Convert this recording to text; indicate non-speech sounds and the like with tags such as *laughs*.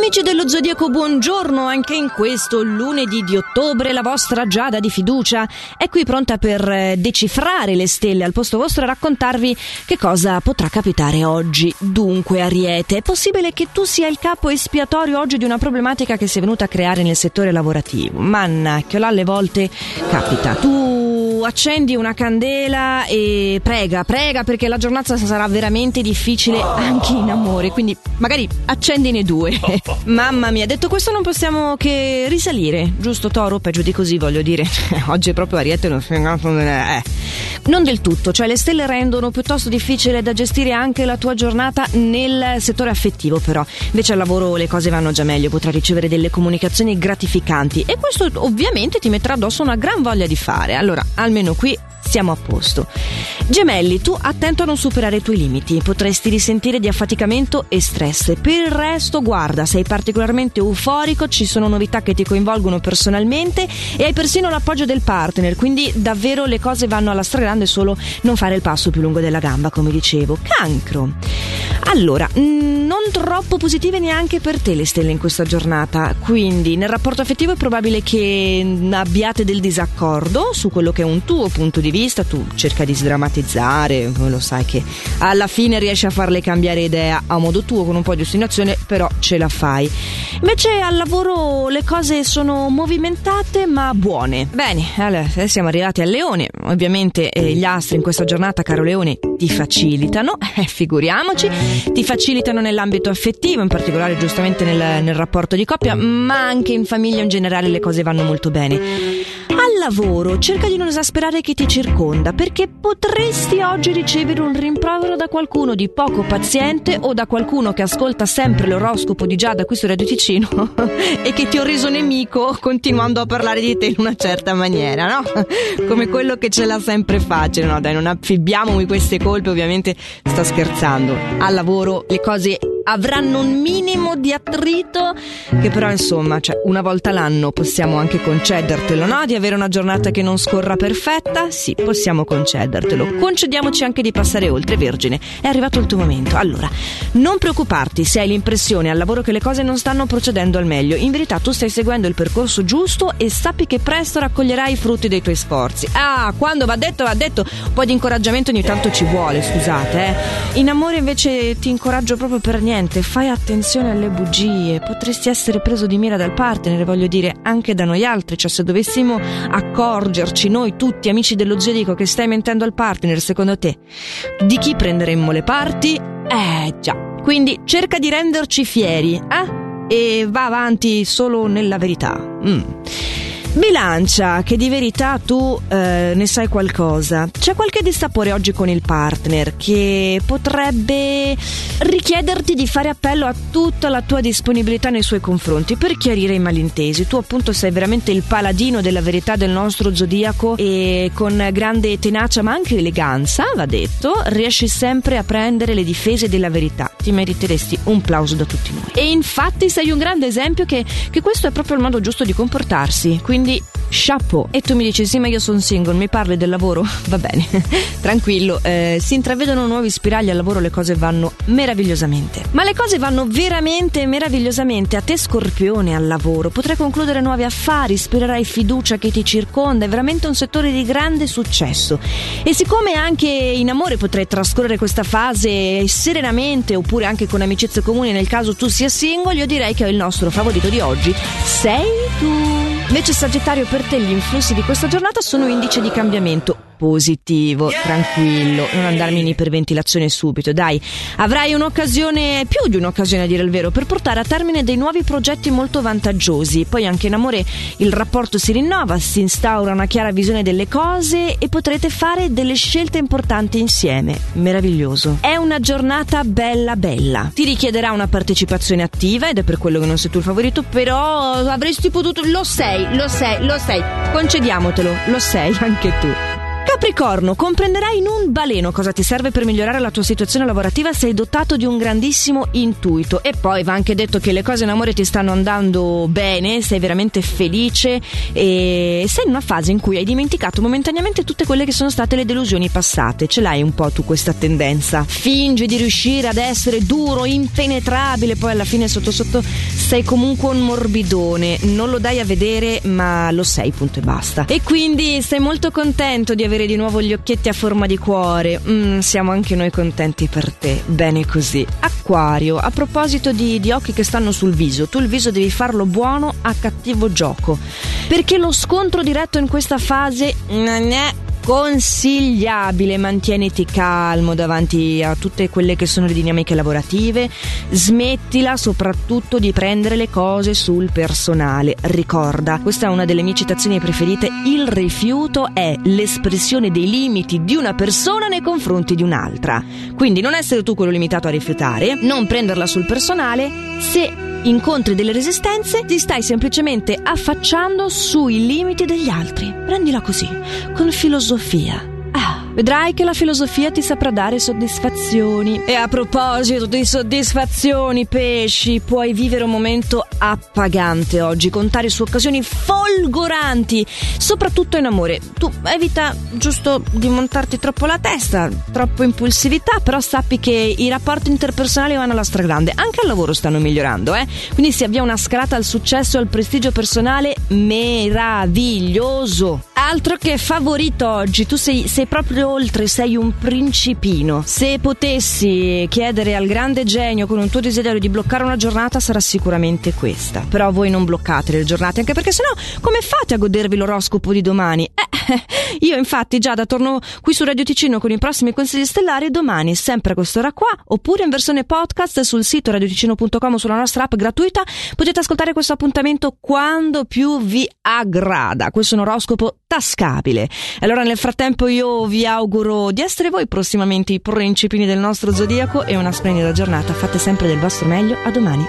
Amici dello Zodiaco, buongiorno anche in questo lunedì di ottobre. La vostra Giada di fiducia è qui pronta per eh, decifrare le stelle al posto vostro e raccontarvi che cosa potrà capitare oggi. Dunque, Ariete, è possibile che tu sia il capo espiatorio oggi di una problematica che si è venuta a creare nel settore lavorativo. Mannacchio, alle volte capita. Tu accendi una candela e prega, prega perché la giornata sarà veramente difficile anche in amore, quindi magari accendine due. *laughs* Mamma mia, detto questo non possiamo che risalire, giusto Toro? Peggio di così voglio dire, *laughs* oggi è proprio Ariete non eh. Non del tutto, cioè le stelle rendono piuttosto difficile da gestire anche la tua giornata nel settore affettivo però, invece al lavoro le cose vanno già meglio, potrai ricevere delle comunicazioni gratificanti e questo ovviamente ti metterà addosso una gran voglia di fare. Allora, almeno qui siamo a posto. Gemelli, tu attento a non superare i tuoi limiti, potresti risentire di affaticamento e stress. Per il resto, guarda, sei particolarmente euforico, ci sono novità che ti coinvolgono personalmente e hai persino l'appoggio del partner, quindi davvero le cose vanno alla stragrande solo non fare il passo più lungo della gamba, come dicevo. Cancro. Allora, mm, non troppo positive neanche per te le stelle in questa giornata, quindi nel rapporto affettivo è probabile che abbiate del disaccordo su quello che è un tuo punto di vista, tu cerca di sdrammatizzare, lo sai che alla fine riesci a farle cambiare idea a modo tuo con un po' di ostinazione, però ce la fai. Invece al lavoro le cose sono movimentate ma buone. Bene, allora siamo arrivati al leone, ovviamente eh, gli astri in questa giornata, caro leone, ti facilitano, *laughs* eh, figuriamoci, ti facilitano nell'ambito affettivo, in particolare giustamente nel, nel rapporto di coppia, ma anche in famiglia in generale le cose vanno molto bene. Al lavoro cerca di non esasperare chi ti circonda perché potresti oggi ricevere un rimprovero da qualcuno di poco paziente o da qualcuno che ascolta sempre l'oroscopo di Giada qui su Radio Ticino *laughs* e che ti ho reso nemico continuando a parlare di te in una certa maniera, no? Come quello che ce l'ha sempre facile, no? Dai, non affibbiamo queste colpe, ovviamente sta scherzando. Al lavoro le cose avranno un minimo di attrito che però insomma cioè, una volta l'anno possiamo anche concedertelo no? di avere una giornata che non scorra perfetta? Sì possiamo concedertelo. Concediamoci anche di passare oltre Vergine. È arrivato il tuo momento. Allora non preoccuparti se hai l'impressione al lavoro che le cose non stanno procedendo al meglio. In verità tu stai seguendo il percorso giusto e sappi che presto raccoglierai i frutti dei tuoi sforzi. Ah quando va detto va detto. Un po' di incoraggiamento ogni tanto ci vuole scusate eh. in amore invece ti incoraggio proprio per niente niente, fai attenzione alle bugie, potresti essere preso di mira dal partner, voglio dire, anche da noi altri, cioè se dovessimo accorgerci noi tutti amici dello zodico che stai mentendo al partner, secondo te, di chi prenderemmo le parti? Eh già, quindi cerca di renderci fieri, eh? E va avanti solo nella verità. Mm. Bilancia, che di verità tu eh, ne sai qualcosa. C'è qualche dissapore oggi con il partner che potrebbe richiederti di fare appello a tutta la tua disponibilità nei suoi confronti per chiarire i malintesi. Tu appunto sei veramente il paladino della verità del nostro zodiaco e con grande tenacia ma anche eleganza, va detto, riesci sempre a prendere le difese della verità. Ti meriteresti un plauso da tutti noi. E infatti sei un grande esempio che, che questo è proprio il modo giusto di comportarsi. Quindi quindi chapeau. E tu mi dici sì ma io sono single, mi parli del lavoro? *laughs* Va bene, *laughs* tranquillo, eh, si intravedono nuovi spiragli al lavoro, le cose vanno meravigliosamente. Ma le cose vanno veramente meravigliosamente a te scorpione al lavoro, potrai concludere nuovi affari, spirerai fiducia che ti circonda, è veramente un settore di grande successo. E siccome anche in amore potrai trascorrere questa fase serenamente oppure anche con amicizie comuni nel caso tu sia single, io direi che il nostro favorito di oggi sei tu. Invece Sagittario per te gli influssi di questa giornata sono indice di cambiamento positivo, tranquillo, non andarmi in iperventilazione subito, dai. Avrai un'occasione, più di un'occasione a dire il vero, per portare a termine dei nuovi progetti molto vantaggiosi. Poi anche in amore il rapporto si rinnova, si instaura una chiara visione delle cose e potrete fare delle scelte importanti insieme. Meraviglioso. È una giornata bella bella. Ti richiederà una partecipazione attiva ed è per quello che non sei tu il favorito, però avresti potuto... Lo sei, lo sei, lo sei. Concediamotelo, lo sei anche tu. Capricorno, comprenderai in un baleno cosa ti serve per migliorare la tua situazione lavorativa, sei dotato di un grandissimo intuito. E poi va anche detto che le cose in amore ti stanno andando bene, sei veramente felice e sei in una fase in cui hai dimenticato momentaneamente tutte quelle che sono state le delusioni passate, ce l'hai un po' tu questa tendenza, fingi di riuscire ad essere duro, impenetrabile, poi alla fine sotto sotto sei comunque un morbidone, non lo dai a vedere ma lo sei, punto e basta. E quindi sei molto contento di avere avere di nuovo gli occhietti a forma di cuore. Mm, siamo anche noi contenti per te. Bene così. Acquario, a proposito di, di occhi che stanno sul viso, tu il viso devi farlo buono a cattivo gioco. Perché lo scontro diretto in questa fase non è consigliabile, mantieniti calmo davanti a tutte quelle che sono le dinamiche lavorative, smettila soprattutto di prendere le cose sul personale. Ricorda, questa è una delle mie citazioni preferite, il rifiuto è l'espressione dei limiti di una persona nei confronti di un'altra. Quindi non essere tu quello limitato a rifiutare, non prenderla sul personale, se incontri delle resistenze, ti stai semplicemente affacciando sui limiti degli altri. Prendila così, con filosofia. Vedrai che la filosofia ti saprà dare soddisfazioni. E a proposito di soddisfazioni, pesci, puoi vivere un momento appagante oggi, contare su occasioni folgoranti, soprattutto in amore. Tu evita giusto di montarti troppo la testa, troppo impulsività, però sappi che i rapporti interpersonali vanno alla stragrande. Anche al lavoro stanno migliorando, eh? Quindi si avvia una scalata al successo e al prestigio personale meraviglioso. Altro che favorito oggi, tu sei, sei proprio oltre sei un principino. Se potessi chiedere al grande genio con un tuo desiderio di bloccare una giornata sarà sicuramente questa. Però voi non bloccate le giornate, anche perché sennò come fate a godervi l'oroscopo di domani? Eh, *laughs* io infatti già da torno qui su Radio Ticino con i prossimi consigli stellari domani, sempre a quest'ora qua, oppure in versione podcast sul sito radioticino.com sulla nostra app gratuita, potete ascoltare questo appuntamento quando più vi aggrada. Questo è un oroscopo tascabile. Allora nel frattempo io vi auguro di essere voi prossimamente i principini del nostro zodiaco e una splendida giornata. Fate sempre del vostro meglio. A domani.